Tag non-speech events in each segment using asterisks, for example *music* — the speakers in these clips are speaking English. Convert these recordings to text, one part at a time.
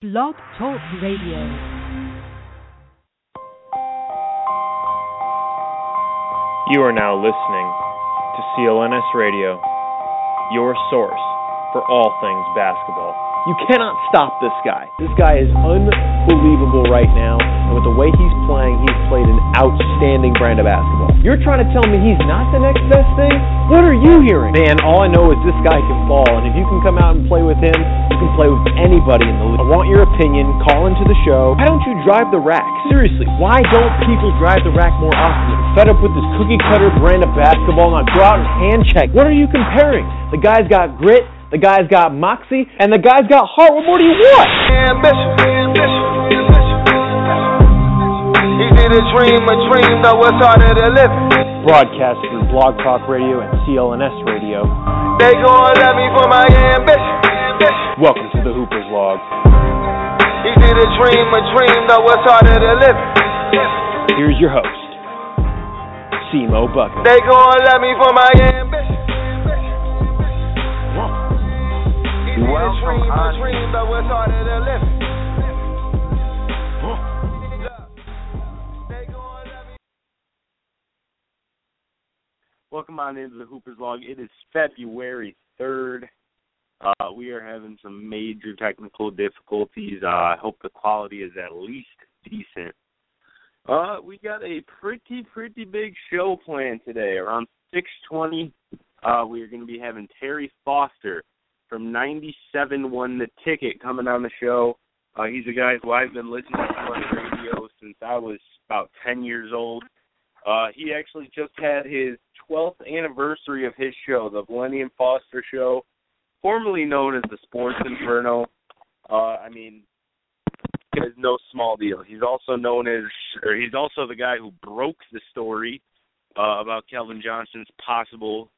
Blog Talk Radio. You are now listening to CLNS Radio, your source for all things basketball. You cannot stop this guy. This guy is unbelievable right now, and with the way he's playing, he's played an outstanding brand of basketball. You're trying to tell me he's not the next best thing? What are you hearing? Man, all I know is this guy can ball, and if you can come out and play with him, you can play with anybody in the league. I want your opinion. Call into the show. Why don't you drive the rack? Seriously, why don't people drive the rack more often? You're fed up with this cookie cutter brand of basketball. Now go out and hand check. What are you comparing? The guy's got grit. The guy's got moxie, and the guy's got heart. What more do you want? Ambition, ambition, ambition. He did a dream, a dream, though it's harder to live. Broadcast through Blog Talk Radio and CLNS Radio. They gonna love me for my ambition, ambition. Welcome to the Hooper's Log. He did a dream, a dream, though it's harder to live. Here's your host, Cmo Bucket. They gonna love me for my ambition. He did a dream, a dream, though it's harder to live. Welcome on into the Hoopers Log. It is February 3rd. Uh, we are having some major technical difficulties. Uh, I hope the quality is at least decent. Uh, we got a pretty, pretty big show planned today. Around 620, uh, we are going to be having Terry Foster from 97 won the ticket coming on the show. Uh, he's a guy who I've been listening to on the radio since I was about 10 years old. Uh, he actually just had his 12th anniversary of his show, the Valenti and Foster Show, formerly known as the Sports Inferno. Uh, I mean, is no small deal. He's also known as, or he's also the guy who broke the story uh, about Calvin Johnson's possible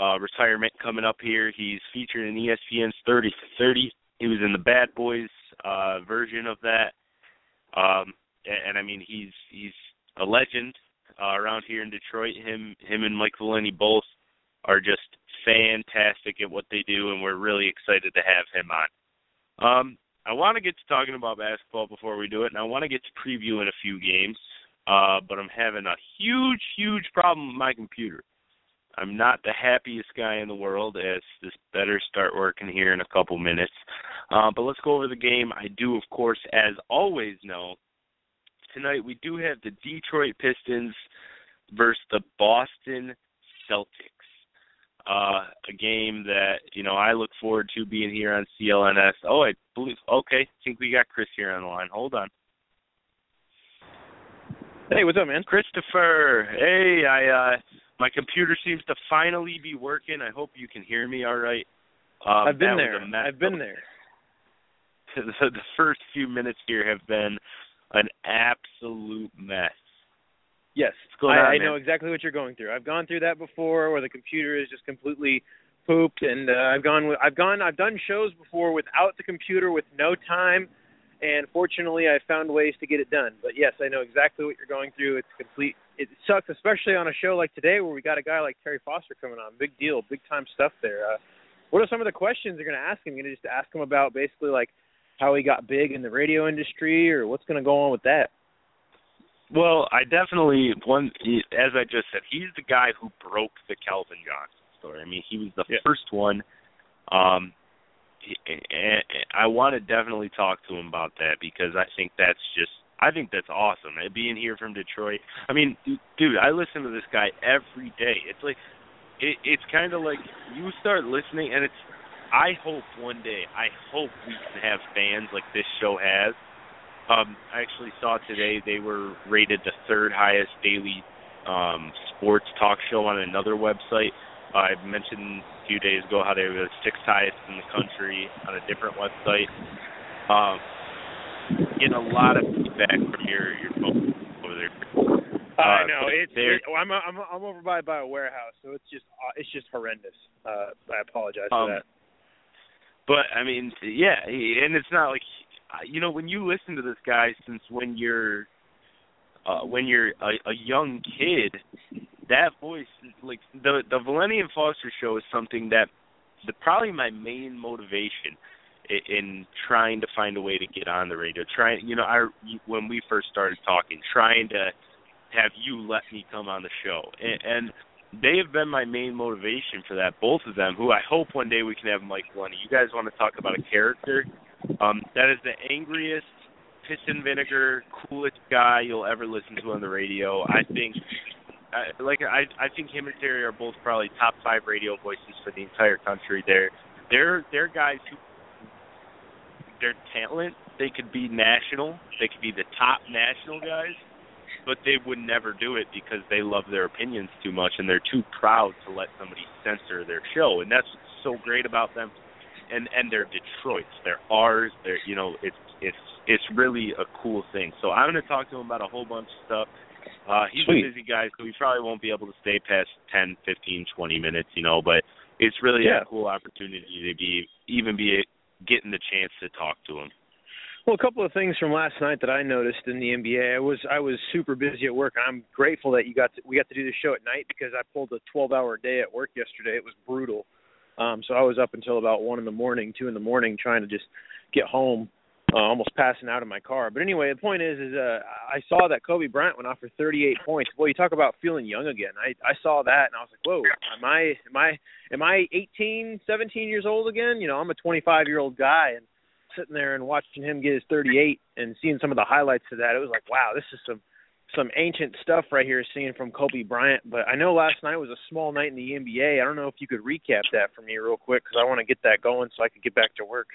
uh, retirement coming up here. He's featured in ESPN's 30 for 30. He was in the Bad Boys uh, version of that. Um, and, and I mean, he's he's a legend uh, around here in Detroit. Him him and Mike Valenti both are just fantastic at what they do, and we're really excited to have him on. Um, I want to get to talking about basketball before we do it, and I want to get to previewing a few games. Uh, but I'm having a huge, huge problem with my computer. I'm not the happiest guy in the world as this better start working here in a couple minutes. Uh, but let's go over the game. I do, of course, as always, know tonight we do have the Detroit Pistons versus the Boston Celtics. Uh, a game that you know I look forward to being here on CLNS. Oh, I believe. Okay, I think we got Chris here on the line. Hold on. Hey, what's up, man? Christopher, hey, I uh my computer seems to finally be working. I hope you can hear me all right. Um, I've been there. was a mess. I've been there. *laughs* the, the first few minutes here have been an absolute mess. Yes, I, on, I know exactly what you're going through. I've gone through that before, where the computer is just completely pooped, and uh, I've gone, with, I've gone, I've done shows before without the computer, with no time, and fortunately, I found ways to get it done. But yes, I know exactly what you're going through. It's complete. It sucks, especially on a show like today, where we got a guy like Terry Foster coming on. Big deal, big time stuff there. Uh, what are some of the questions you're going to ask him? You're going to just ask him about basically like how he got big in the radio industry, or what's going to go on with that? Well, I definitely one as I just said, he's the guy who broke the Calvin Johnson story. I mean, he was the Yeah. first one. Um, and I want to definitely talk to him about that because I think that's just I think that's awesome. And being here from Detroit, I mean, dude, I listen to this guy every day. It's like it, it's kind of like you start listening, and it's. I hope one day, I hope we can have fans like this show has. Um, I actually saw today they were rated the third highest daily um, sports talk show on another website. I mentioned a few days ago how they were the sixth highest in the country on a different website. Um, getting a lot of feedback from your your folks over there. I Uh, know it's. It, I'm I'm I'm over by by a warehouse, so it's just uh, it's just horrendous. Uh, I apologize Um, for that. But I mean, yeah, he- and it's not like you know when you listen to this guy since when you're uh when you're a, a young kid, that voice like the the and Foster show is something that the probably my main motivation in trying to find a way to get on the radio. Trying, you know, I when we first started talking, trying to have you let me come on the show, and, and they have been my main motivation for that. Both of them, who I hope one day we can have Mike Lunny. You guys want to talk about a character? Um, that is the angriest, piss and vinegar, coolest guy you'll ever listen to on the radio. I think I, like I I think him and Terry are both probably top five radio voices for the entire country. They're they're they're guys who their talent they could be national, they could be the top national guys, but they would never do it because they love their opinions too much and they're too proud to let somebody censor their show. And that's what's so great about them. And and they're Detroit's, they're ours. They're you know it's it's it's really a cool thing. So I'm going to talk to him about a whole bunch of stuff. Uh, he's Sweet. a busy guy, so he probably won't be able to stay past ten, fifteen, twenty minutes, you know. But it's really Yeah. a cool opportunity to be even be getting the chance to talk to him. Well, a couple of things from last night that I noticed in the NBA. I was I was super busy at work. I'm grateful that you got to, we got to do the show at night because I pulled a 12-hour day at work yesterday. It was brutal. Um, so I was up until about one in the morning, two in the morning, trying to just get home, uh, almost passing out in my car. But anyway, the point is, is uh, I saw that Kobe Bryant went off for 38 points. Boy, you talk about feeling young again. I I saw that and I was like, whoa, am I am I am I 18, 17 years old again? You know, I'm a 25 year old guy and sitting there and watching him get his 38 and seeing some of the highlights of that, it was like, wow, this is some some ancient stuff right here seeing from Kobe Bryant. But I know last night was a small night in the NBA. I don't know if you could recap that for me real quick because I want to get that going so I could get back to work.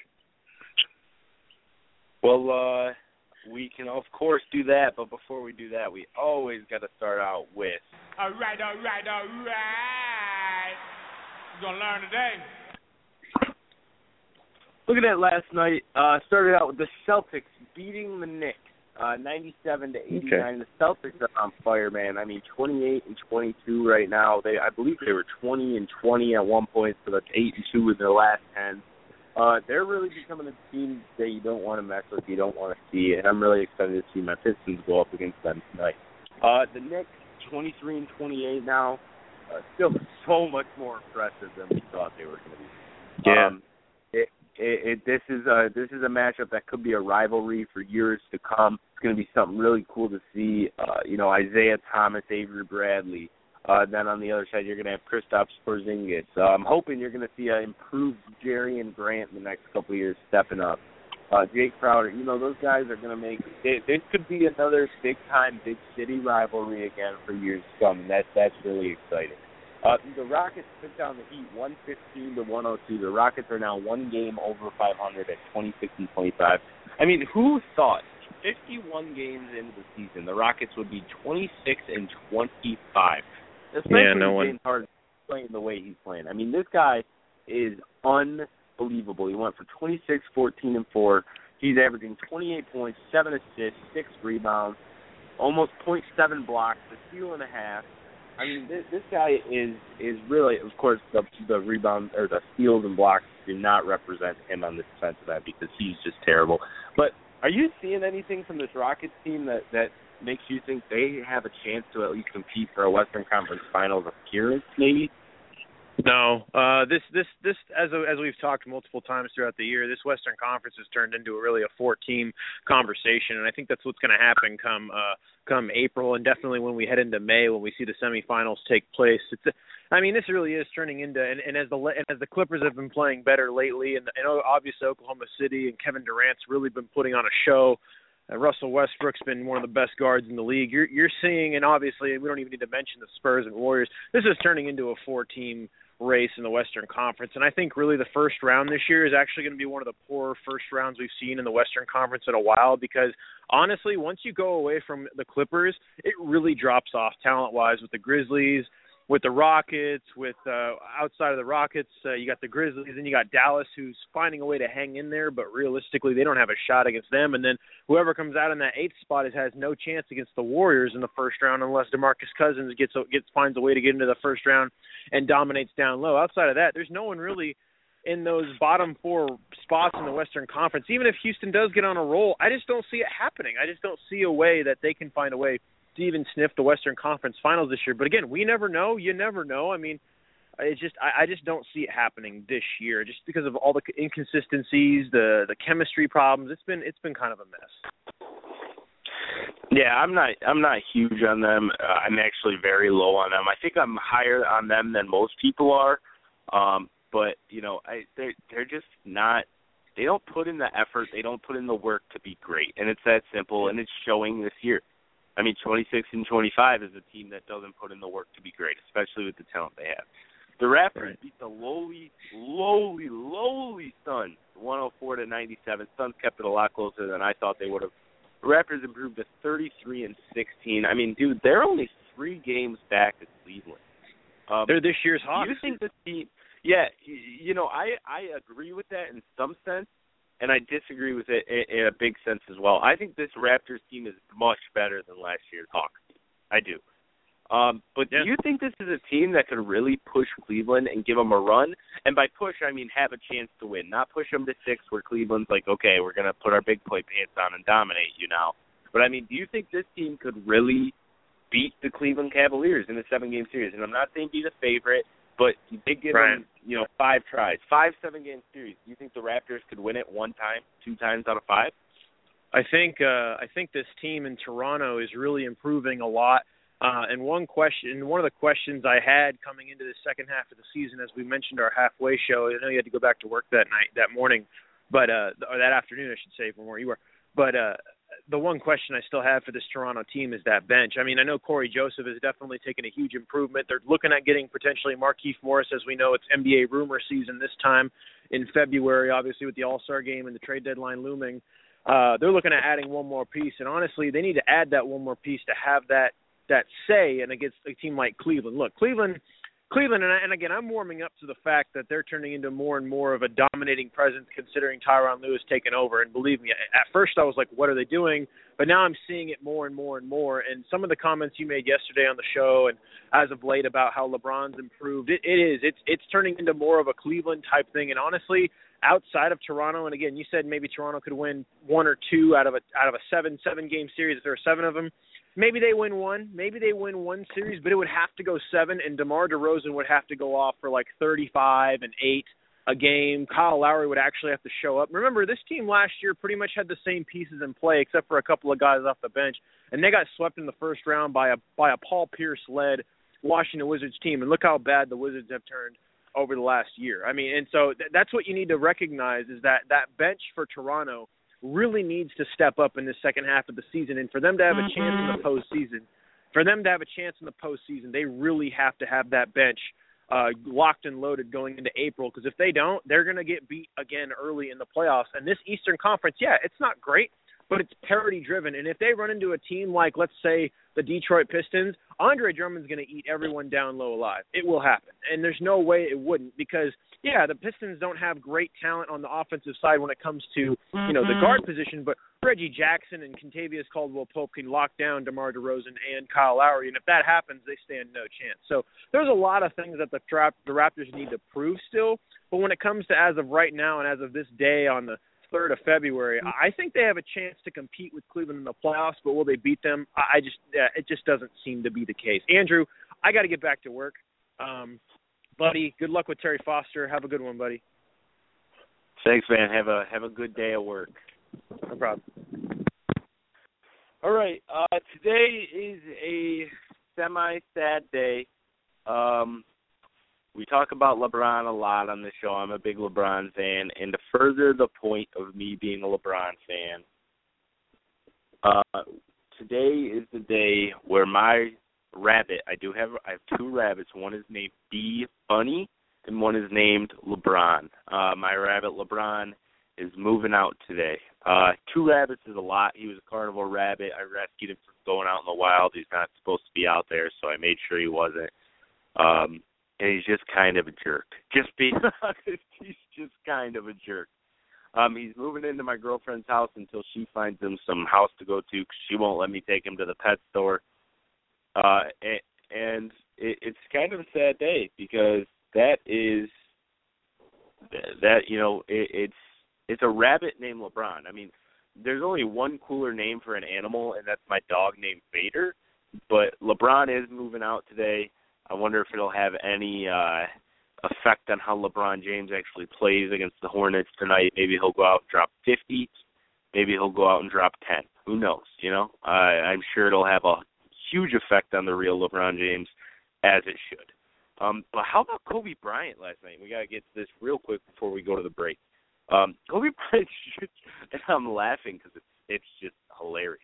Well, uh, we can of course do that, but before we do that, we always got to start out with All right, all right, all right. You're gonna learn today. Look at that last night. Uh, started out with the Celtics beating the Knicks, uh, 97 to 89. The Celtics are on fire, man. I mean, 28 and 22 right now. They, I believe, they were 20 and 20 at one point, so that's eight and two in their last 10. Uh, they're really becoming a team that you don't want to mess with, you don't want to see, and I'm really excited to see my Pistons go up against them tonight. Uh, the Knicks, 23 and 28 now, uh, still so much more impressive than we thought they were going to be. Yeah. Um, it, it, this is a this is a matchup that could be a rivalry for years to come. It's going to be something really cool to see. Uh, you know, Isaiah Thomas, Avery Bradley. Uh, then on the other side, you're going to have Kristaps Porzingis. Uh, I'm hoping you're going to see an improved Jerian Grant in the next couple of years stepping up. Uh, Jae Crowder, you know, those guys are going to make. This could be another big time, big city rivalry again for years to come, that's that's really exciting. Uh, the Rockets took down the Heat 115 to 102. The Rockets are now one game over 500 at 26 and 25. I mean, who thought 51 games into the season the Rockets would be 26 and 25? Especially Yeah, no with one- James Harden playing the way he's playing. I mean, this guy is unbelievable. He went for 26, 14, and four. He's averaging 28 points, seven assists, six rebounds, almost .7 blocks, a steal and a half. I mean, this, this guy is is really, of course, the the rebound or the steals and blocks do not represent him on this defensive end because he's just terrible. But are you seeing anything from this Rockets team that that makes you think they have a chance to at least compete for a Western Conference Finals appearance, maybe? No, uh, this this this as as we've talked multiple times throughout the year, this Western Conference has turned into a really a four team conversation, and I think that's what's going to happen come uh, come April, and definitely when we head into May when we see the semifinals take place. It's I mean, this really is turning into, and, and as the and as the Clippers have been playing better lately, and, and obviously Oklahoma City and Kevin Durant's really been putting on a show. Uh, Russell Westbrook's been one of the best guards in the league. You're you're seeing, and obviously we don't even need to mention the Spurs and Warriors. This is turning into a four-team race in the Western Conference, and I think really the first round this year is actually going to be one of the poorer first rounds we've seen in the Western Conference in a while. Because honestly, once you go away from the Clippers, it really drops off talent-wise with the Grizzlies with the Rockets, with uh, outside of the Rockets, uh, you got the Grizzlies, and you got Dallas, who's finding a way to hang in there, but realistically, they don't have a shot against them. And then whoever comes out in that eighth spot is, has no chance against the Warriors in the first round, unless DeMarcus Cousins gets gets finds a way to get into the first round and dominates down low. Outside of that, there's no one really in those bottom four spots in the Western Conference. Even if Houston does get on a roll, I just don't see it happening. I just don't see a way that they can find a way to even sniff the Western Conference Finals this year. But again, we never know. You never know. I mean, It's just I, I just don't see it happening this year, just because of all the inconsistencies, the the chemistry problems. It's been it's been kind of a mess. Yeah, I'm not I'm not huge on them. Uh, I'm actually very low on them. I think I'm higher on them than most people are. Um, but you know, I they they're just not they don't put in the effort, they don't put in the work to be great. And it's that simple and it's showing this year. I mean, 26 and 25 is a team that doesn't put in the work to be great, especially with the talent they have. The Raptors right. beat the lowly, lowly, lowly Suns, 104 to 97. Suns kept it a lot closer than I thought they would have. The Raptors improved to 33 and 16. I mean, dude, they're only three games back at Cleveland. Um, They're this year's Hawks. Do you think this team? Yeah, you know, I I agree with that in some sense, and I disagree with it in, in a big sense as well. I think this Raptors team is much better than last year's Hawks. I do. Um, but Yeah. do you think this is a team that could really push Cleveland and give them a run? And by push, I mean have a chance to win, not push them to six where Cleveland's like, okay, we're going to put our big play pants on and dominate you now. But I mean, do you think this team could really beat the Cleveland Cavaliers in a seven-game series? And I'm not saying be the favorite, but you did give Right. them, you know, five tries, five seven-game series. Do you think the Raptors could win it one time, two times out of five? I think uh, I think this team in Toronto is really improving a lot. Uh, and one question, one of the questions I had coming into the second half of the season, as we mentioned our halfway show, I know you had to go back to work that night, that morning, but uh, or that afternoon, I should say, from where you were. But uh, the one question I still have for this Toronto team is that bench. I mean, I know Cory Joseph has definitely taken a huge improvement. They're looking at getting potentially Markieff Morris, as we know, it's NBA rumor season this time in February, obviously with the All Star game and the trade deadline looming. Uh, they're looking at adding one more piece, and honestly, they need to add that one more piece to have that that say and against a team like Cleveland. Look, Cleveland, Cleveland, and, I, and again, I'm warming up to the fact that they're turning into more and more of a dominating presence, considering Tyronn Lue's taking over. And believe me, at first I was like, "What are they doing?" But now I'm seeing it more and more and more. And some of the comments you made yesterday on the show, and as of late about how LeBron's improved, it, it is. It's it's turning into more of a Cleveland type thing. And honestly, outside of Toronto, and again, you said maybe Toronto could win one or two out of a out of a seven seven game series if there are seven of them. Maybe they win one, maybe they win one series, but it would have to go seven, and DeMar DeRozan would have to go off for like 35 and eight a game. Kyle Lowry would actually have to show up. Remember, this team last year pretty much had the same pieces in play, except for a couple of guys off the bench, and they got swept in the first round by a by a Paul Pierce led Washington Wizards team. And look how bad the Wizards have turned over the last year. I mean, and so th- that's what you need to recognize is that that bench for Toronto really needs to step up in the second half of the season, and for them to have a chance in the postseason, for them to have a chance in the postseason, they really have to have that bench uh, locked and loaded going into April. Because if they don't, they're going to get beat again early in the playoffs. And this Eastern Conference, yeah, it's not great, but it's parity driven. And if they run into a team like, let's say, the Detroit Pistons, Andre Drummond's going to eat everyone down low alive. It will happen, and there's no way it wouldn't because yeah, the Pistons don't have great talent on the offensive side when it comes to you know the mm-hmm. guard position, but Reggie Jackson and Kentavious Caldwell Pope can lock down DeMar DeRozan and Kyle Lowry, and if that happens, they stand no chance. So there's a lot of things that the Raptors need to prove still, but when it comes to as of right now and as of this day on the third of February, I think they have a chance to compete with Cleveland in the playoffs. But will they beat them? I I just uh, it just doesn't seem to be the case. Andrew, I got to get back to work. Um, buddy, good luck with Terry Foster. Have a good one, buddy. Thanks, man. Have a have a good day at work. No problem. All right. Uh, today is a semi-sad day. Um, we talk about LeBron a lot on the show. I'm a big LeBron fan, and to further the point of me being a LeBron fan, uh, today is the day where my rabbit. I do have. I have two rabbits. One is named B Bunny, and one is named LeBron. Uh, my rabbit LeBron is moving out today. Uh, two rabbits is a lot. He was a carnivore rabbit. I rescued him from going out in the wild. He's not supposed to be out there, so I made sure he wasn't. Um, and he's just kind of a jerk. Just be honest, *laughs* *laughs* he's just kind of a jerk. Um, he's moving into my girlfriend's house until she finds him some house to go to. Cause she won't let me take him to the pet store. Uh, and, and it, it's kind of a sad day because that is that you know it, it's it's a rabbit named LeBron. I mean, there's only one cooler name for an animal, and that's my dog named Vader. But LeBron is moving out today. I wonder if it'll have any uh effect on how LeBron James actually plays against the Hornets tonight. Maybe he'll go out and drop 50. Maybe he'll go out and drop 10. Who knows? You know, I, I'm sure it'll have a huge effect on the real LeBron James, as it should. Um, but how about Kobe Bryant last night? We got to get to this real quick before we go to the break. Um, Kobe *laughs* Bryant, and I'm laughing because it's it's just hilarious.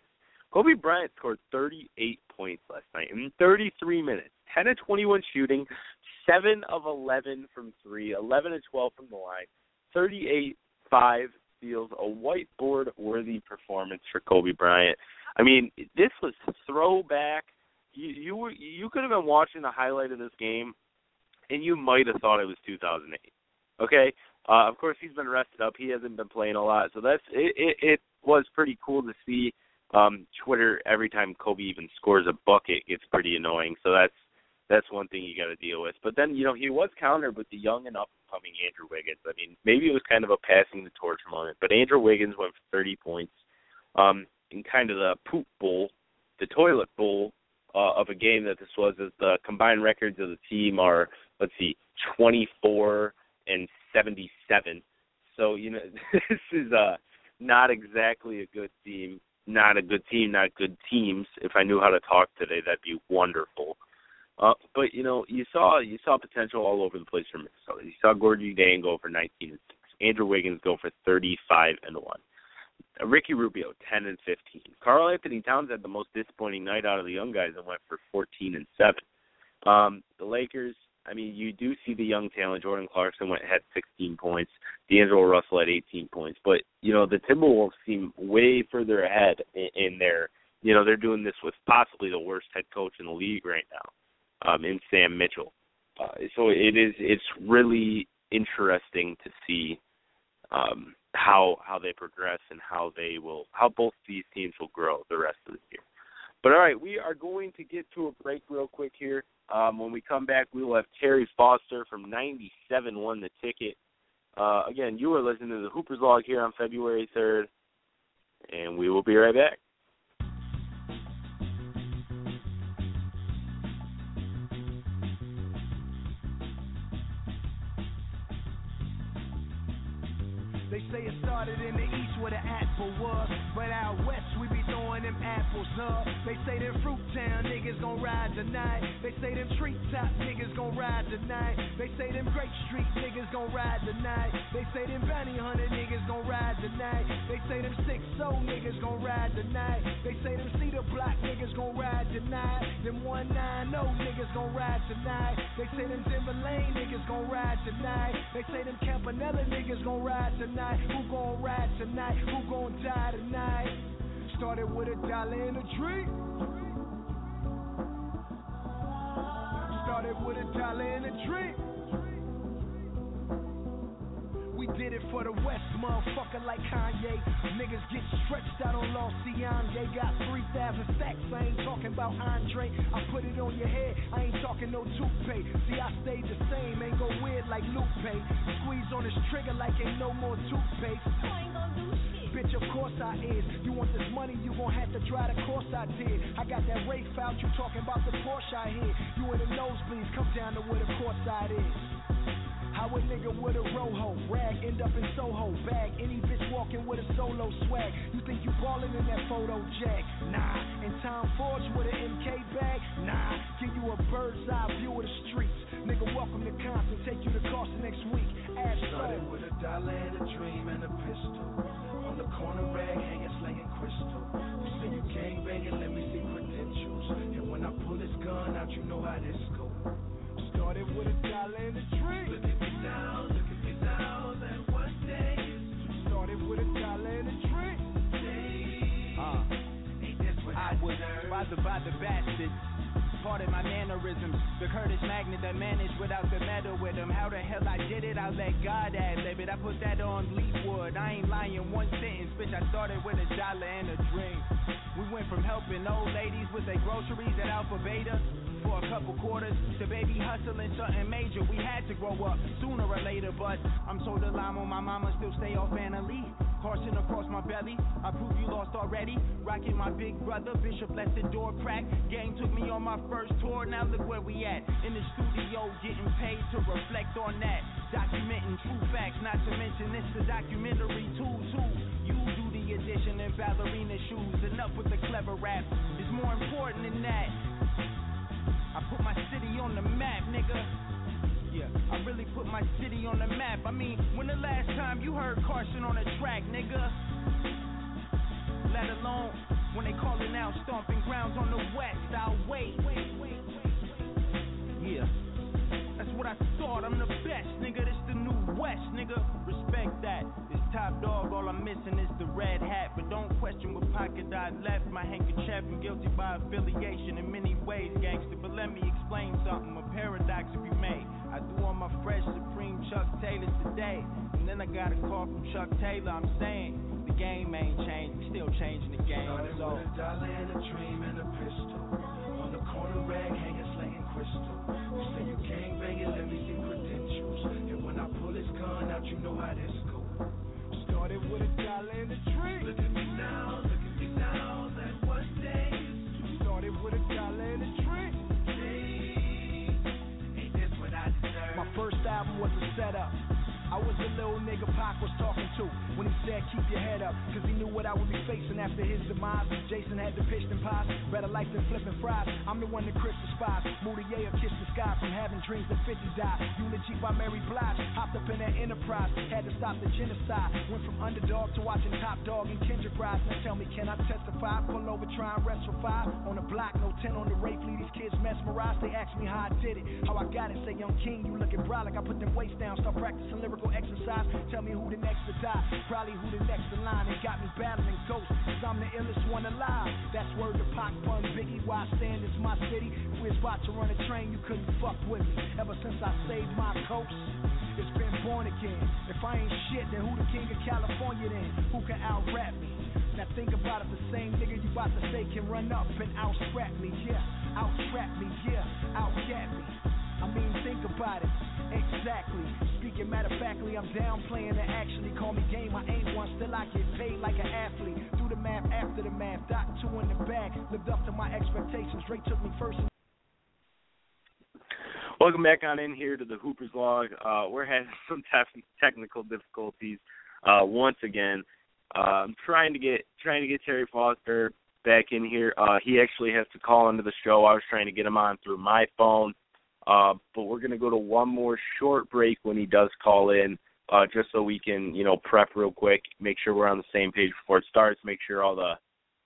Kobe Bryant scored 38 points last night in 33 minutes, 10 of 21 shooting, 7 of 11 from 3, 11 of 12 from the line, 38 5 steals, a whiteboard worthy performance for Kobe Bryant. I mean, this was throwback. You you were you could have been watching the highlight of this game and you might have thought it was 2008. Okay? Uh of course he's been rested up. He hasn't been playing a lot. So that's it it, it was pretty cool to see um Twitter every time Kobe even scores a bucket gets pretty annoying. So that's that's one thing you got to deal with. But then, you know, he was countered with the young and up and coming Andrew Wiggins. I mean, maybe it was kind of a passing the torch moment, but Andrew Wiggins went for 30 points um, in kind of the poop bowl, the toilet bowl uh, of a game that this was. As the combined records of the team are, let's see, 24 and 77. So you know, *laughs* this is uh, not exactly a good team. Not a good team, not good teams. If I knew how to talk today, that'd be wonderful. Uh, but you know, you saw you saw potential all over the place for Minnesota. You saw Gorgui Dieng go for 19 and six. Andrew Wiggins go for 35 and one. Uh, Ricky Rubio 10 and 15. Karl-Anthony Towns had the most disappointing night out of the young guys and went for 14 and seven. Um, the Lakers, I mean, you do see the young talent. Jordan Clarkson went had 16 points. D'Angelo Russell had 18 points. But you know, the Timberwolves seem way further ahead in, in their. You know, they're doing this with possibly the worst head coach in the league right now um, in Sam Mitchell. Uh, so it is it's really interesting to see um, how how they progress and how they will how both these teams will grow the rest of the year. But all right, we are going to get to a break real quick here. Um, when we come back, we will have Terry Foster from 97 won the ticket. Uh, again, you are listening to the Hoopers Log here on February 3rd, and we will be right back. Say it started in the east where the apple was, but out west we be throwing them apples up. They say them fruit town niggas gon' ride tonight. They say them treetop niggas gon' ride tonight. They say them Great Street niggas gon' ride tonight. They say them bounty hunter niggas gon' ride tonight. They say them six soul niggas gon' ride tonight. They say them cedar block niggas gon' ride tonight. Them one nine oh niggas gon' ride tonight. They say them Denver Lane niggas gon' ride tonight. They say them Campanella niggas gon' ride tonight. Who gon' ride tonight? Who gon' die tonight? Started with a dollar in a tree. Started with a dollar in a tree. We did it for the West, motherfucker, like Kanye. Niggas get stretched out on Los They got 3,000 stacks, I ain't talking about Andre. I put it on your head, I ain't talking no toothpaste. See, I stayed the same, ain't go weird like Lupe. Squeeze on this trigger like ain't no more toothpaste. Bitch, of course I is. You want this money, you gon' have to try the course I did. I got that Rafe out, you talking about the Porsche I hit. You in the nosebleeds, come down to where the court side is. How a nigga with a roho rag end up in Soho bag? Any bitch walking with a solo swag. You think you ballin' in that photo jack? Nah. And Tom Ford with an MK bag? Nah. Give you a bird's eye view of the streets. Nigga, welcome to Compton. Take you to Carson next week. Ass Started with a dollar and a dream and a pistol. On the corner rag hanging, slanging crystal. You say you gang banging, let me see credentials. And when I pull this gun out, you know how this go. Started with a dollar and a dream. Bothered by the bastards. Part of my mannerisms. The Curtis Magnet that managed without the metal with him. How the hell I did it? I'll let God ad lib it. I put that on Leafwood. I ain't lying one sentence, bitch. I started with a dollar and a dream. We went from helping old ladies with their groceries at Alpha Beta for a couple quarters to baby hustling something major. We had to grow up sooner or later, but I'm told the llama, my mama still stay off Anna Lee. Carson across my belly, I prove you lost already. Rocking my big brother, Bishop left the door crack. Gang took me on my first tour, now look where we at. In the studio, getting paid to reflect on that. Documenting true facts, not to mention this a documentary too, too. You do the addition in ballerina shoes. Enough with the clever rap. It's more important than that. I put my city on the map, nigga. Yeah, I really put my city on the map. I mean, when the last time you heard Carson on a track, nigga? Let alone when they calling out stomping grounds on the west. I'll wait. Yeah, that's what I thought. I'm the best, nigga. This the new west, nigga. Respect that. Top dog. All I'm missing is the red hat. But don't question what pocket I left. My handkerchief. I'm guilty by affiliation in many ways, gangster. But let me explain something. A paradox, if you may. I do on my fresh Supreme Chuck Taylors today. And then I got a call from Chuck Taylor. I'm saying the game ain't changed. We still changing the game. Started So. with a dollar and a dream and a pistol. On the corner rag hanging slaying crystal. You say you gang banging, let me see credentials. And when I pull this gun out, you know how this go. Started with a dollar and a dream. Look at me now, look at me now. That one day is Started with a dollar and a dream. Ain't this what I deserve? My first album was a setup. I was the little nigga Pac was talking to when he said keep your head up, cause he knew what I would be facing after his demise. Jason had the pitch and pies, better life than flipping fries. I'm the one that Chris despised. Moutier kissed the sky from having dreams that 50 died. Eulogy by Mary Blige, hopped up in that enterprise, had to stop the genocide. Went from underdog to watching Top Dog and Kendrick rise. Now tell me, can I testify? Pull over, try and rest for five. On the block, no 10 on the rape, leave these kids mesmerized. They ask me how I did it, how I got it. Say, young king, you looking like I put them weights down. Start practicing lyrical exercise. Tell me who the next to die. Probably who the next in line. It got me battling ghosts. Cause I'm the illest one alive. That's word to Pac Bun Biggie. Why I stand is my city. If we was about to run a train, you couldn't fuck with me. Ever since I saved my coast. It's been born again. If I ain't shit, then who the king of California then? Who can out rap me? Now think about it, the same nigga you about to say can run up and out scrap me, yeah. Out trap me, yeah. Out me. I mean, think about it. Exactly. Speaking matter of factly, I'm downplaying and actually call me game. I ain't one, still I get paid like an athlete. Do the math after the math. Doc two in the bag. Lived up to my expectations. Drake took me first. Welcome back on in here to the Hooper's Log. Uh, we're having *laughs* some tef- technical difficulties uh, once again. Uh, I'm trying to get trying to get Terry Foster back in here. Uh, he actually has to call into the show. I was trying to get him on through my phone, uh, but we're going to go to one more short break when he does call in, uh, just so we can you know prep real quick, make sure we're on the same page before it starts, make sure all the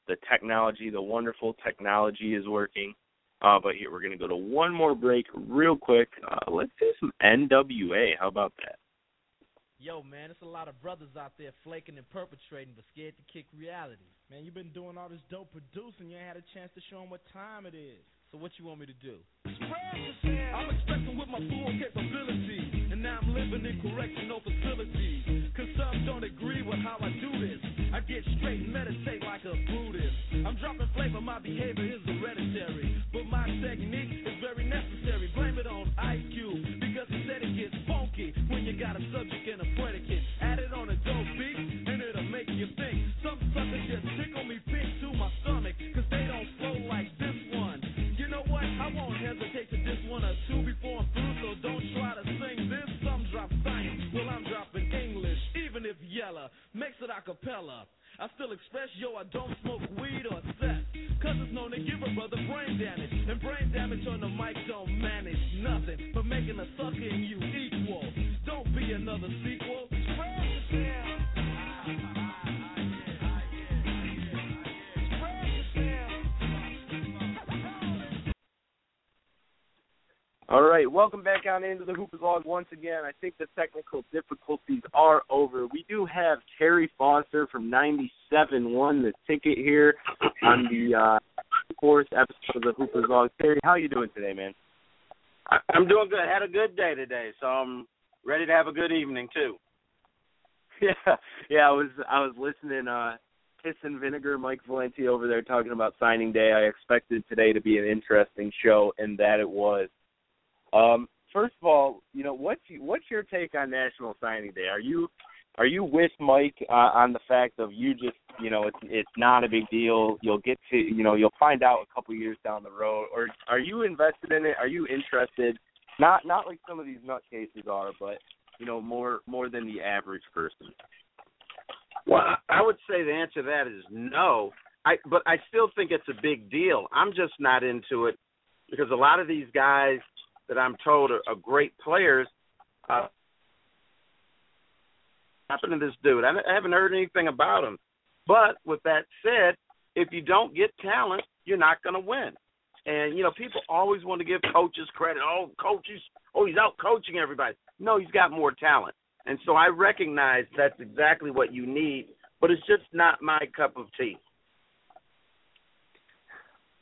the technology, the wonderful technology, is working. Uh, but here we're going to go to one more break real quick. Uh, let's do some NWA. How about that? Yo, man, it's a lot of brothers out there flaking and perpetrating, but scared to kick reality. Man, you've been doing all this dope producing. You ain't had a chance to show them what time it is. So what you want me to do? I'm expecting with my full capability, and now I'm living in correctional facilities. Cause some don't agree with how I do this. I get straight and meditate like a Buddhist. I'm dropping flavor, my behavior is hereditary. But my technique is very necessary. Blame it on IQ, because he said it gets funky when you got a subject and a predicate. Yella makes it a cappella. I still express, yo, I don't smoke weed or sex. Cause it's known to give a brother brain damage. And brain damage on the mic don't manage nothing but making a sucker and you equal. Don't be another sequel. All right, welcome back on into the Hoopers Log once again. I think the technical difficulties are over. We do have Terry Foster from 97 won the ticket here on the uh, fourth episode of the Hoopers Log. Terry, how you doing today, man? I- I'm doing good. Had a good day today, so I'm ready to have a good evening too. *laughs* Yeah, yeah. I was I was listening. uh Piss and Vinegar, Mike Valenti over there talking about signing day. I expected today to be an interesting show, and that it was. Um, first of all, you know what's what's your take on National Signing Day? Are you are you with Mike uh, on the fact of you just you know it's it's not a big deal. You'll get to you know you'll find out a couple years down the road, or are you invested in it? Are you interested? Not not like some of these nutcases are, but you know more more than the average person. Well, I would say the answer to that is no. I but I still think it's a big deal. I'm just not into it because a lot of these guys that I'm told are, are great players. Uh, happened to this dude? I, I haven't heard anything about him. But with that said, if you don't get talent, you're not going to win. And you know, people always want to give coaches credit. Oh, coaches, oh, he's out coaching everybody. No, he's got more talent. And so I recognize that's exactly what you need, but it's just not my cup of tea.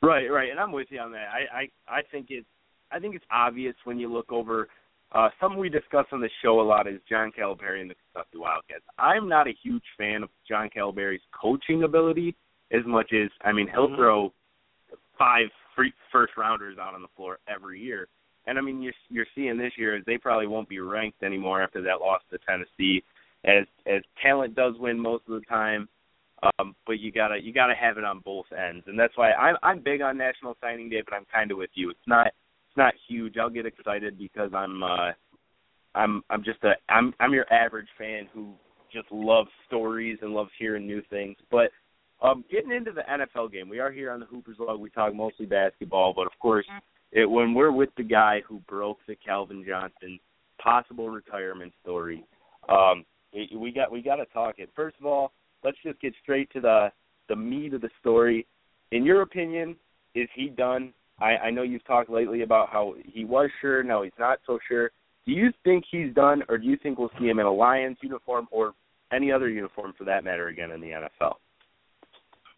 Right, right, and I'm with you on that. I I I think it's I think it's obvious when you look over uh something we discuss on the show a lot is John Calipari and the Kentucky Wildcats. I'm not a huge fan of John Calipari's coaching ability as much as I mean he'll mm-hmm. throw five free first rounders out on the floor every year. And I mean you're you're seeing this year is they probably won't be ranked anymore after that loss to Tennessee as as talent does win most of the time um, but you gotta you gotta have it on both ends, and that's why I'm I'm big on National Signing Day, but I'm kind of with you. It's not not huge. I'll get excited because I'm uh, I'm I'm just a I'm I'm your average fan who just loves stories and loves hearing new things. But um, getting into the NFL game, we are here on the Hoopers Log. We talk mostly basketball, but of course, it, when we're with the guy who broke the Calvin Johnson possible retirement story, um, it, we got we got to talk it. First of all let's just get straight to the the meat of the story. In your opinion, is he done? I, I know you've talked lately about how he was sure, now he's not so sure. Do you think he's done, or do you think we'll see him in a Lions uniform or any other uniform for that matter again in the NFL?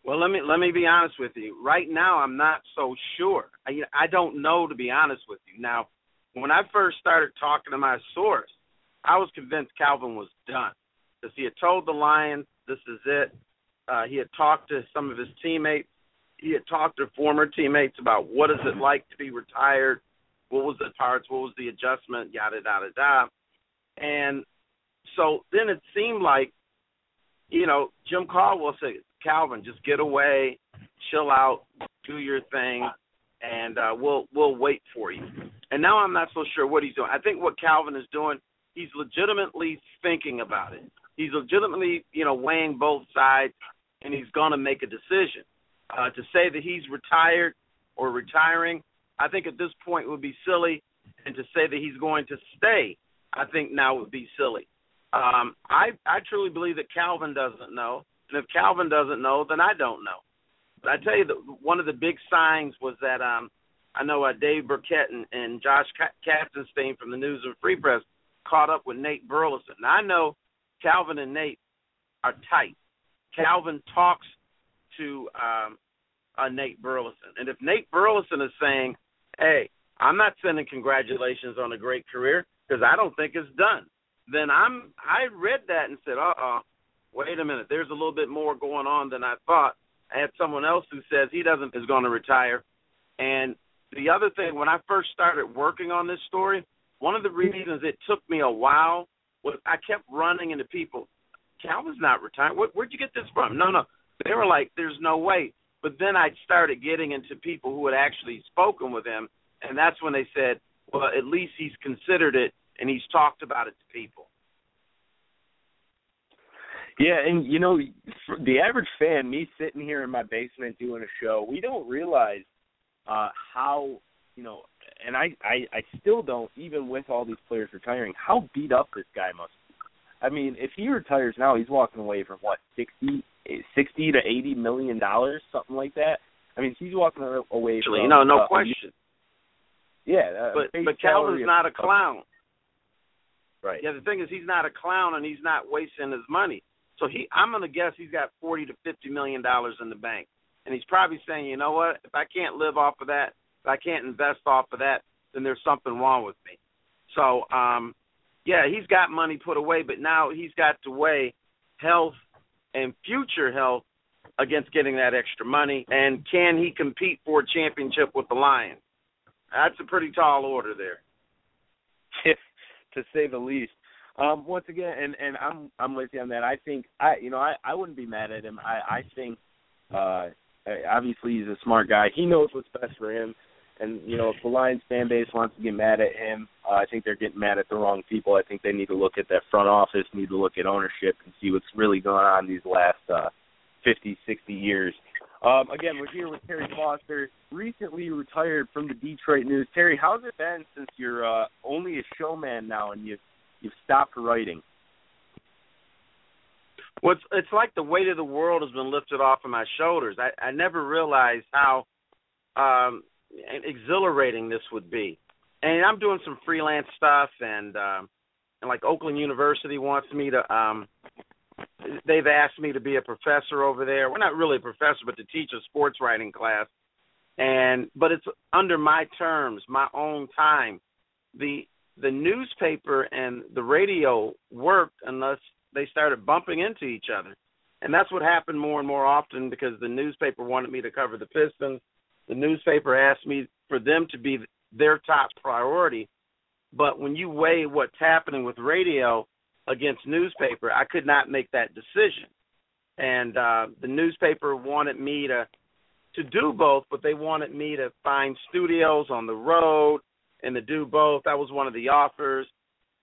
Well, let me let me be honest with you. Right now, I'm not so sure. I I don't know to be honest with you. Now, when I first started talking to my source, I was convinced Calvin was done because he had told the Lions this is it. Uh, he had talked to some of his teammates. He had talked to former teammates about what is it like to be retired, what was the parts, what was the adjustment, yada yada yada. And so then it seemed like, you know, Jim Caldwell said, Calvin, just get away, chill out, do your thing, and uh, we'll we'll wait for you. And now I'm not so sure what he's doing. I think what Calvin is doing, he's legitimately thinking about it he's legitimately, you know, weighing both sides, and he's going to make a decision. Uh, to say that he's retired or retiring, I think at this point would be silly, and to say that he's going to stay, I think now would be silly. Um, I I truly believe that Calvin doesn't know, and if Calvin doesn't know, then I don't know. But I tell you that one of the big signs was that um, I know uh, Dave Birkett and, and Josh Katzenstein from the News and Free Press caught up with Nate Burleson. Now I know Calvin and Nate are tight. Calvin talks to um, uh, Nate Burleson, and if Nate Burleson is saying, "Hey, I'm not sending congratulations on a great career because I don't think it's done," then I'm I read that and said, "Uh oh, wait a minute, there's a little bit more going on than I thought." I had someone else who says he doesn't is going to retire, and the other thing when I first started working on this story, one of the reasons it took me a while was I kept running into people. Calvin's not retiring. Where, where'd you get this from? No, no. They were like, "There's no way." But then I started getting into people who had actually spoken with him, and that's when they said, "Well, at least he's considered it and he's talked about it to people." Yeah, and you know, the average fan, me sitting here in my basement doing a show, we don't realize uh how you know and I, I I still don't, even with all these players retiring, how beat up this guy must be. I mean, if he retires now, he's walking away from what sixty, sixty to eighty million dollars, something like that. I mean, he's walking away Actually, from. No, no uh, question. Yeah, but but Calvin's not a clown. Right. Yeah, the thing is, he's not a clown, and he's not wasting his money. So he, I'm going to guess he's got forty to fifty million dollars in the bank, and he's probably saying, you know what? If I can't live off of that, if I can't invest off of that, then there's something wrong with me. So, um, yeah, he's got money put away, but now he's got to weigh health and future health against getting that extra money. And can he compete for a championship with the Lions? That's a pretty tall order there. *laughs* to say the least. um, once again, and and I'm I'm with you on that. I think I you know I I wouldn't be mad at him. I I think uh obviously he's a smart guy. He knows what's best for him. And you know, if the Lions fan base wants to get mad at him, uh, I think they're getting mad at the wrong people. I think they need to look at that front office, need to look at ownership, and see what's really going on these last uh, 50, 60 years. Um, again, we're here with Terry Foster, recently retired from the Detroit News. Terry, how's it been since you're uh, only a showman now and you've you've stopped writing? Well, it's, it's like the weight of the world has been lifted off of my shoulders. I, I never realized how um, exhilarating this would be. And I'm doing some freelance stuff, and um, and like Oakland University wants me to. Um, they've asked me to be a professor over there. We're not really a professor, but to teach a sports writing class. And but it's under my terms, my own time. The the newspaper and the radio worked unless they started bumping into each other. And that's what happened more and more often because the newspaper wanted me to cover the Pistons the newspaper asked me for them to be their top priority. But when you weigh what's happening with radio against newspaper, I could not make that decision. And uh, the newspaper wanted me to to do both, but they wanted me to find studios on the road and to do both. That was one of the offers.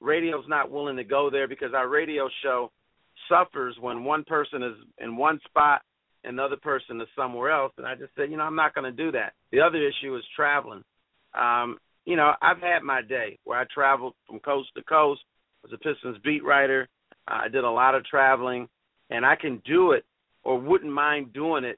Radio's not willing to go there because our radio show suffers when one person is in one spot and another person is somewhere else. And I just said, you know, I'm not going to do that. The other issue is traveling. Um, you know, I've had my day where I traveled from coast to coast. as a Pistons beat writer. Uh, I did a lot of traveling, and I can do it or wouldn't mind doing it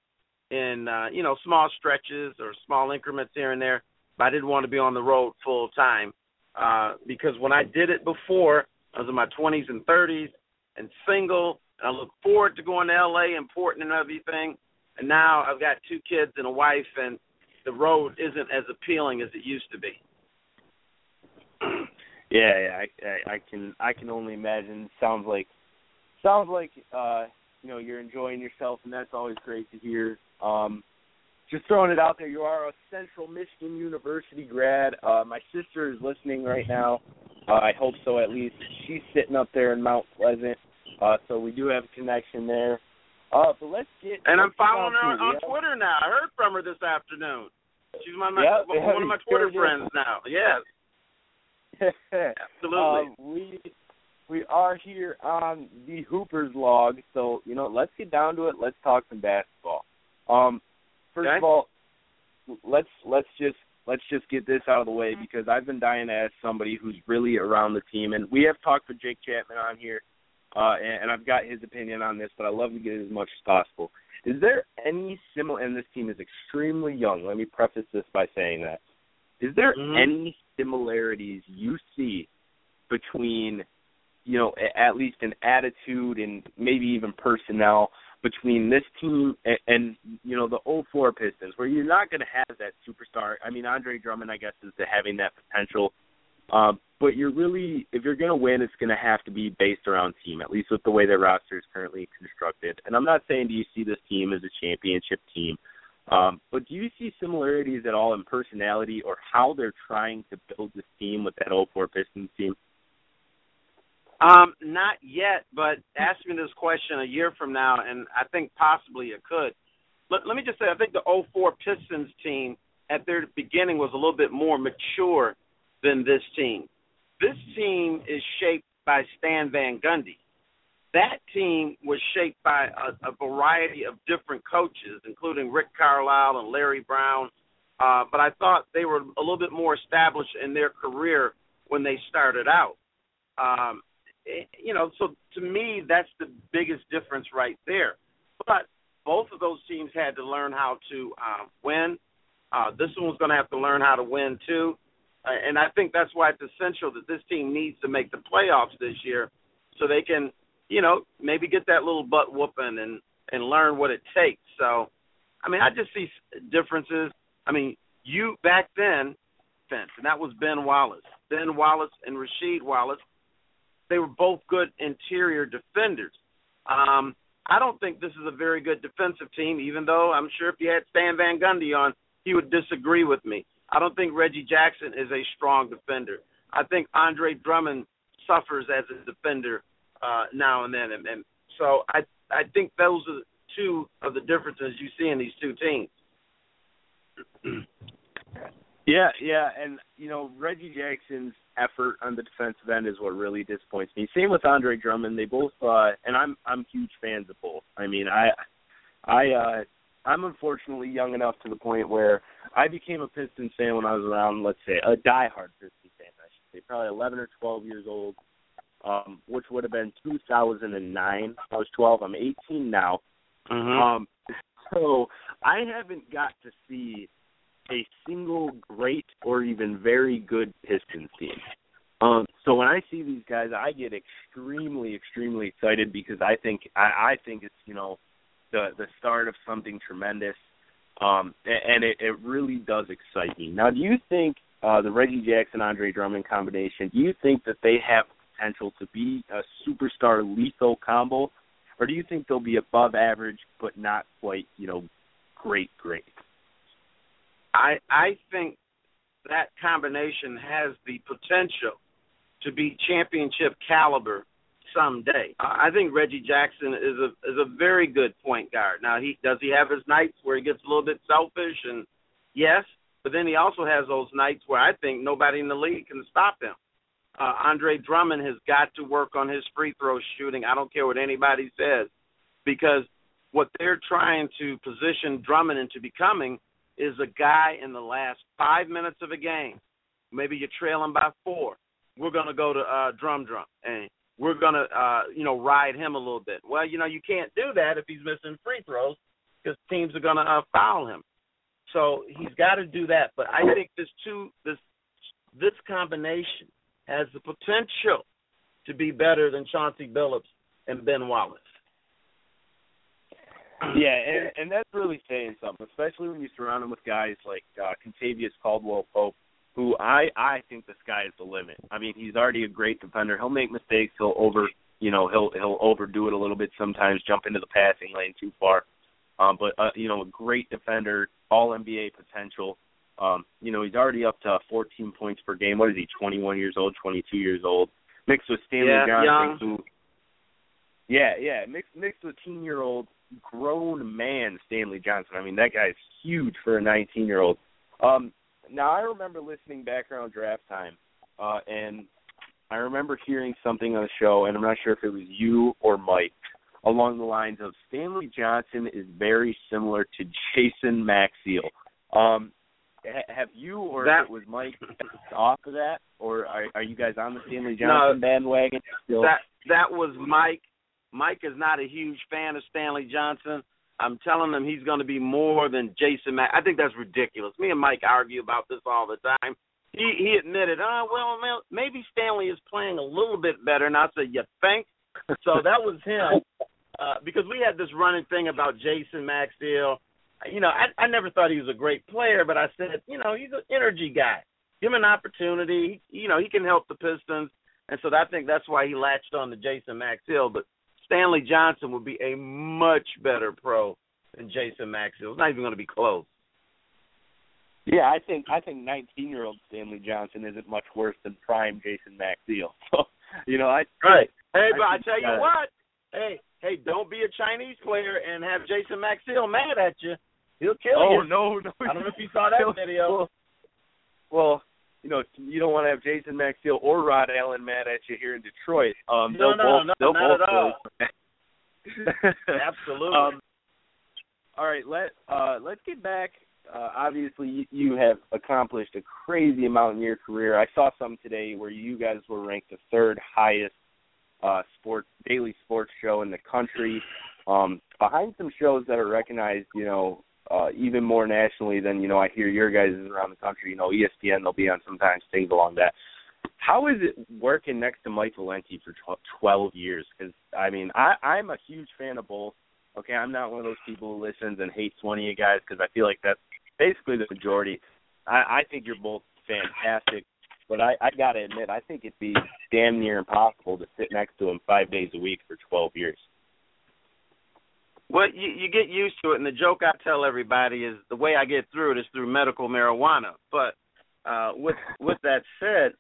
in uh, you know small stretches or small increments here and there. But I didn't want to be on the road full time uh, because when I did it before, I was in my 20s and 30s and single And I look forward to going to LA and Portland and everything. And now I've got two kids and a wife, and the road isn't as appealing as it used to be. *clears throat* yeah, yeah, I, I, I can I can only imagine. Sounds like sounds like uh, you know you're enjoying yourself, and that's always great to hear. Um, just throwing it out there, you are a Central Michigan University grad. Uh, my sister is listening right now. Uh, I hope so, at least. She's sitting up there in Mount Pleasant. Uh, so we do have a connection there. Uh, but let's get. And let's I'm following her on, on Twitter now. I heard from her this afternoon. She's one of my yep, one of my Twitter friends now. Yes. *laughs* Absolutely. Uh, we we are here on the Hoopers log, so you know, let's get down to it. Let's talk some basketball. Um, first okay. of all, let's let's just let's just get this out of the way because I've been dying to ask somebody who's really around the team, and we have talked with Jake Chapman on here uh, and, and I've got his opinion on this, but I love to get it as much as possible. Is there any similar? And this team is extremely young. Let me preface this by saying that. Is there mm-hmm. any similarities you see between, you know, at least an attitude and maybe even personnel between this team and, and you know the 04 Pistons, where you're not going to have that superstar? I mean, Andre Drummond, I guess, is having that potential um, but you're really, if you're going to win, it's going to have to be based around team, at least with the way their roster is currently constructed. And I'm not saying do you see this team as a championship team, um, but do you see similarities at all in personality or how they're trying to build this team with that 04 Pistons team? Um, not yet, but ask me this question a year from now, and I think possibly it could. Let, let me just say, I think the 04 Pistons team at their beginning was a little bit more mature than this team. This team is shaped by Stan Van Gundy. That team was shaped by a, a variety of different coaches, including Rick Carlisle and Larry Brown. Uh, but I thought they were a little bit more established in their career when they started out. Um, eh, you know, so to me, that's the biggest difference right there. But both of those teams had to learn how to um, win. Uh, this one's going to have to learn how to win too. Uh, and I think that's why it's essential that this team needs to make the playoffs this year, so they can, you know, maybe get that little butt whooping and and learn what it takes. So, I mean, I just see differences. I mean, you back then, Vince, and that was Ben Wallace. Ben Wallace and Rasheed Wallace, they were both good interior defenders. Um, I don't think this is a very good defensive team, even though I'm sure if you had Stan Van Gundy on, he would disagree with me. I don't think Reggie Jackson is a strong defender. I think Andre Drummond suffers as a defender uh, now and then, and, and so I I think those are two of the differences you see in these two teams. *clears throat* Yeah, yeah, and you know Reggie Jackson's effort on the defensive end is what really disappoints me. Same with Andre Drummond. They both, uh, and I'm I'm huge fans of both. I mean, I I uh, I'm unfortunately young enough to the point where I became a Pistons fan when I was around, let's say, a diehard Pistons fan. I should say, probably 11 or 12 years old, um, which would have been 2009. I was 12. I'm 18 now. Mm-hmm. Um, so I haven't got to see a single great or even very good Pistons team. Um, so when I see these guys, I get extremely, extremely excited because I think I, I think it's you know the the start of something tremendous, um, and it, it really does excite me. Now, do you think uh, the Reggie Jackson Andre Drummond combination? Do you think that they have potential to be a superstar lethal combo, or do you think they'll be above average but not quite you know great great? I I think that combination has the potential to be championship caliber someday. I think Reggie Jackson is a is a very good point guard. Now he does he have his nights where he gets a little bit selfish and yes, but then he also has those nights where I think nobody in the league can stop him. Uh, Andre Drummond has got to work on his free throw shooting. I don't care what anybody says because what they're trying to position Drummond into becoming is a guy in the last five minutes of a game. Maybe you're trailing by four. We're gonna go to uh, drum drum, and we're gonna uh, you know ride him a little bit. Well, you know you can't do that if he's missing free throws because teams are gonna uh, foul him. So he's got to do that. But I think this two this this combination has the potential to be better than Chauncey Billups and Ben Wallace. Yeah, and, and that's really saying something, especially when you surround him with guys like uh, Kentavious Caldwell Pope, who I I think the sky is the limit. I mean, he's already a great defender. He'll make mistakes. He'll over, you know, he'll he'll overdo it a little bit sometimes, jump into the passing lane too far. Um, but uh, you know, a great defender, all NBA potential. Um, you know, he's already up to 14 points per game. What is he? 21 years old, 22 years old. Mixed with Stanley yeah, Johnson, young. who yeah, yeah, mixed mixed with teen year old grown man Stanley Johnson. I mean, that guy's huge for a 19 year old. Um, now I remember listening back around draft time, uh, and I remember hearing something on the show, and I'm not sure if it was you or Mike, along the lines of Stanley Johnson is very similar to Jason Maxiell. Um, ha- have you or That- was Mike off of that, or are, are you guys on the Stanley Johnson No, bandwagon still? That that was Mike. Mike is not a huge fan of Stanley Johnson. I'm telling him he's going to be more than Jason Mack. I think that's ridiculous. Me and Mike argue about this all the time. He he admitted, oh well, maybe Stanley is playing a little bit better. And I said, you think? So that was him. Uh, because we had this running thing about Jason Maxiell. You know, I I never thought he was a great player, but I said, you know, he's an energy guy. Give him an opportunity. You know, he can help the Pistons. And so I think that's why he latched on to Jason Maxiell. But Stanley Johnson would be a much better pro than Jason Maxiell. It's not even going to be close. Yeah, I think I think 19 year old Stanley Johnson isn't much worse than prime Jason Maxiell. *laughs* So, you know, I Right. Hey, I but I tell you what. Hey, hey, don't be a Chinese player and have Jason Maxiell mad at you. He'll kill Oh you. Oh no, no! I don't know if you saw that video. Well, well, you know, you don't want to have Jason Maxiell or Rod Allen mad at you here in Detroit. Um, No, they'll no, both, no, they'll not both at all. *laughs* *laughs* Absolutely. Um, all right, let uh, let's get back. Uh, obviously, you, you have accomplished a crazy amount in your career. I saw some today where you guys were ranked the third highest uh, sports daily sports show in the country, um, behind some shows that are recognized, you know, uh, even more nationally than you know. I hear your guys around the country. You know, ESPN they'll be on sometimes things along that. How is it working next to Mike Valenti for tw- 12 years? Because I mean, I, I'm a huge fan of both. Okay, I'm not one of those people who listens and hates one of you guys because I feel like that's basically the majority. I, I think you're both fantastic, but I, I got to admit, I think it'd be damn near impossible to sit next to him five days a week for 12 years. Well, you, you get used to it, and the joke I tell everybody is the way I get through it is through medical marijuana. But uh, with with that said,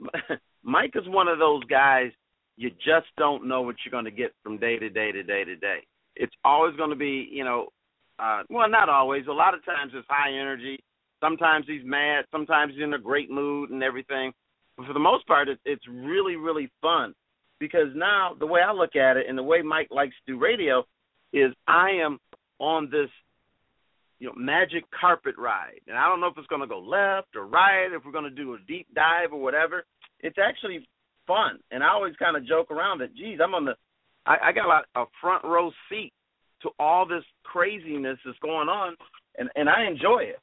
*laughs* Mike is one of those guys you just don't know what you're going to get from day to day to day to day. It's always going to be, you know, uh, well, not always. A lot of times it's high energy. Sometimes he's mad. Sometimes he's in a great mood and everything. But for the most part, it, it's really, really fun because now the way I look at it and the way Mike likes to do radio is I am on this you know magic carpet ride. And i don't know if it's going to go left or right if we're going to do a deep dive or whatever. It's actually fun. And i always kind of joke around that geez i'm on the i, I got a, a front row seat to all this craziness that's going on and and i enjoy it.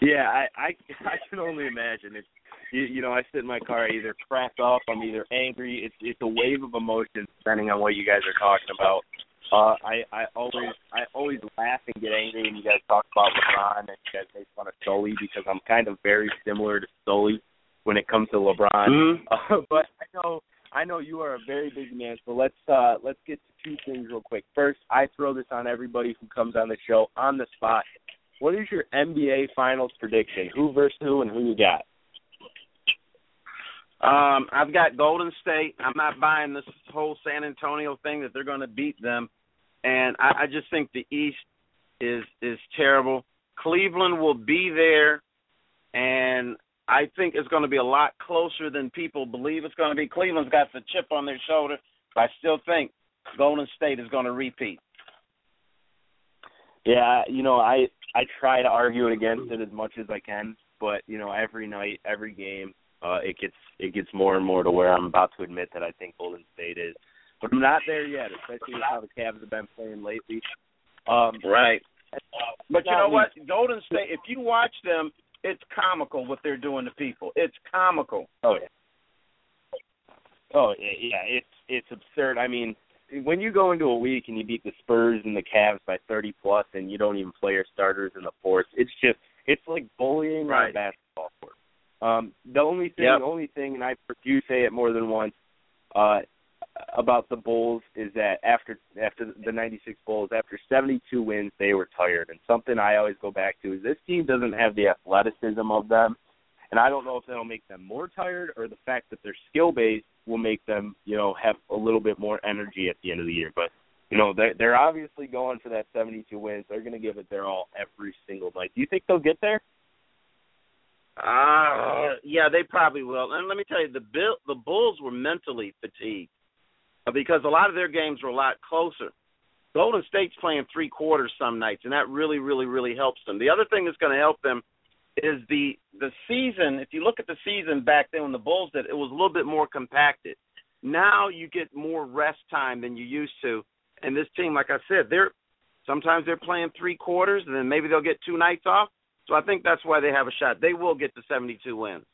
Yeah i i *laughs* i can only imagine. It's you, you know, I sit in my car, I either crack up, I'm either angry. It's it's a wave of emotions depending on what you guys are talking about. Uh, I I always I always laugh and get angry when you guys talk about LeBron and you guys make fun of Sully because I'm kind of very similar to Sully when it comes to LeBron. Mm-hmm. *laughs* Uh, but I know I know you are a very big man, so let's uh let's get to two things real quick. First, I throw this on everybody who comes on the show on the spot. What is your NBA Finals prediction? Who versus who, and who you got? Um, I've got Golden State. I'm not buying this whole San Antonio thing that they're going to beat them, and I, I just think the East is is terrible. Cleveland will be there, and I think it's going to be a lot closer than people believe it's going to be. Cleveland's got the chip on their shoulder, but I still think Golden State is going to repeat. Yeah, you know, I I try to argue it against it as much as I can, but you know, every night, every game, uh, it gets it gets more and more to where I'm about to admit that I think Golden State is, but I'm not there yet, especially with how the Cavs have been playing lately. Um, right. But you know what? Golden State. If you watch them, it's comical what they're doing to people. It's comical. Oh yeah. Oh yeah, yeah. It's it's absurd. I mean, when you go into a week and you beat the Spurs and the Cavs by 30 plus, and you don't even play your starters in the fourth, it's just it's like bullying on a basketball. Um, the only thing, Yep. the only thing, and I do say it more than once uh, about the Bulls is that after after the '96 Bulls, after 72 wins, they were tired. And something I always go back to is this team doesn't have the athleticism of them, and I don't know if that'll make them more tired or the fact that their skill base will make them, you know, have a little bit more energy at the end of the year. But you know, they're they're obviously going for that 72 wins. They're going to give it their all every single night. Do you think they'll get there? Uh, yeah, they probably will. And let me tell you, the Bill, the Bulls were mentally fatigued uh, because a lot of their games were a lot closer. Golden State's playing three quarters some nights, and that really, really, really helps them. The other thing that's going to help them is the the season. If you look at the season back then when the Bulls did, it was a little bit more compacted. Now you get more rest time than you used to, and this team, like I said, they're sometimes they're playing three quarters, and then maybe they'll get two nights off. So I think that's why they have a shot. They will get to 72 wins.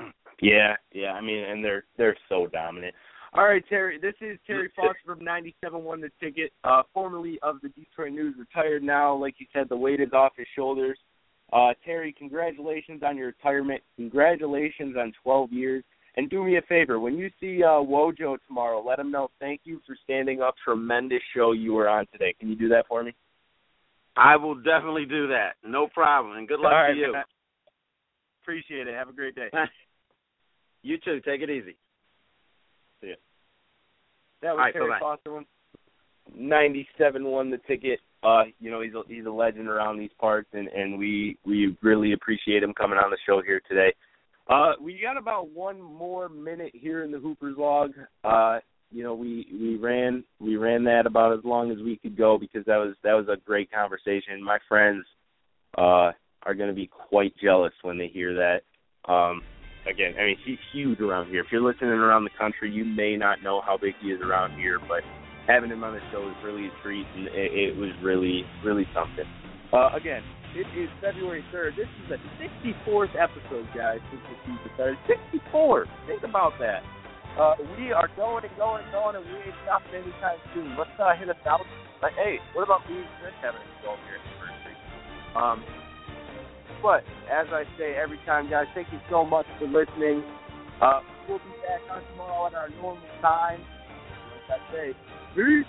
*clears throat* Yeah, yeah. I mean, and they're they're so dominant. All right, Terry. This is Terry *laughs* Foster from 97 one the ticket, uh, formerly of the Detroit News, retired now. Like you said, the weight is off his shoulders. Uh, Terry, congratulations on your retirement. Congratulations on 12 years. And do me a favor, when you see uh, Wojo tomorrow, let him know thank you for standing up. Tremendous show you were on today. Can you do that for me? I will definitely do that. No problem. And good luck All right, to you. man. Appreciate it. Have a great day. *laughs* you too. Take it easy. See ya. That was All right, Terry bye-bye. Foster. One. Ninety-seven one the ticket. Uh, you know he's a, he's a legend around these parts, and and we we really appreciate him coming on the show here today. Uh, we got about one more minute here in the Hooper's log. Uh, you know we we ran we ran that about as long as we could go because that was that was a great conversation. My friends uh are going to be quite jealous when they hear that. Um, again, I mean he's huge around here. If you're listening around the country, you may not know how big he is around here, but having him on the show was really a treat, and it, it was really really something. Uh, again, it is February 3rd. This is the 64th episode, guys, since the season started. 64! Think about that. Uh, we are going and going and going, and we ain't stopping anytime soon. Let's uh, hit a thousand. Like, hey, what about me Chris having a show here anniversary? Um, but as I say every time, guys, thank you so much for listening. Uh, we'll be back on tomorrow at our normal time. Like I say, peace.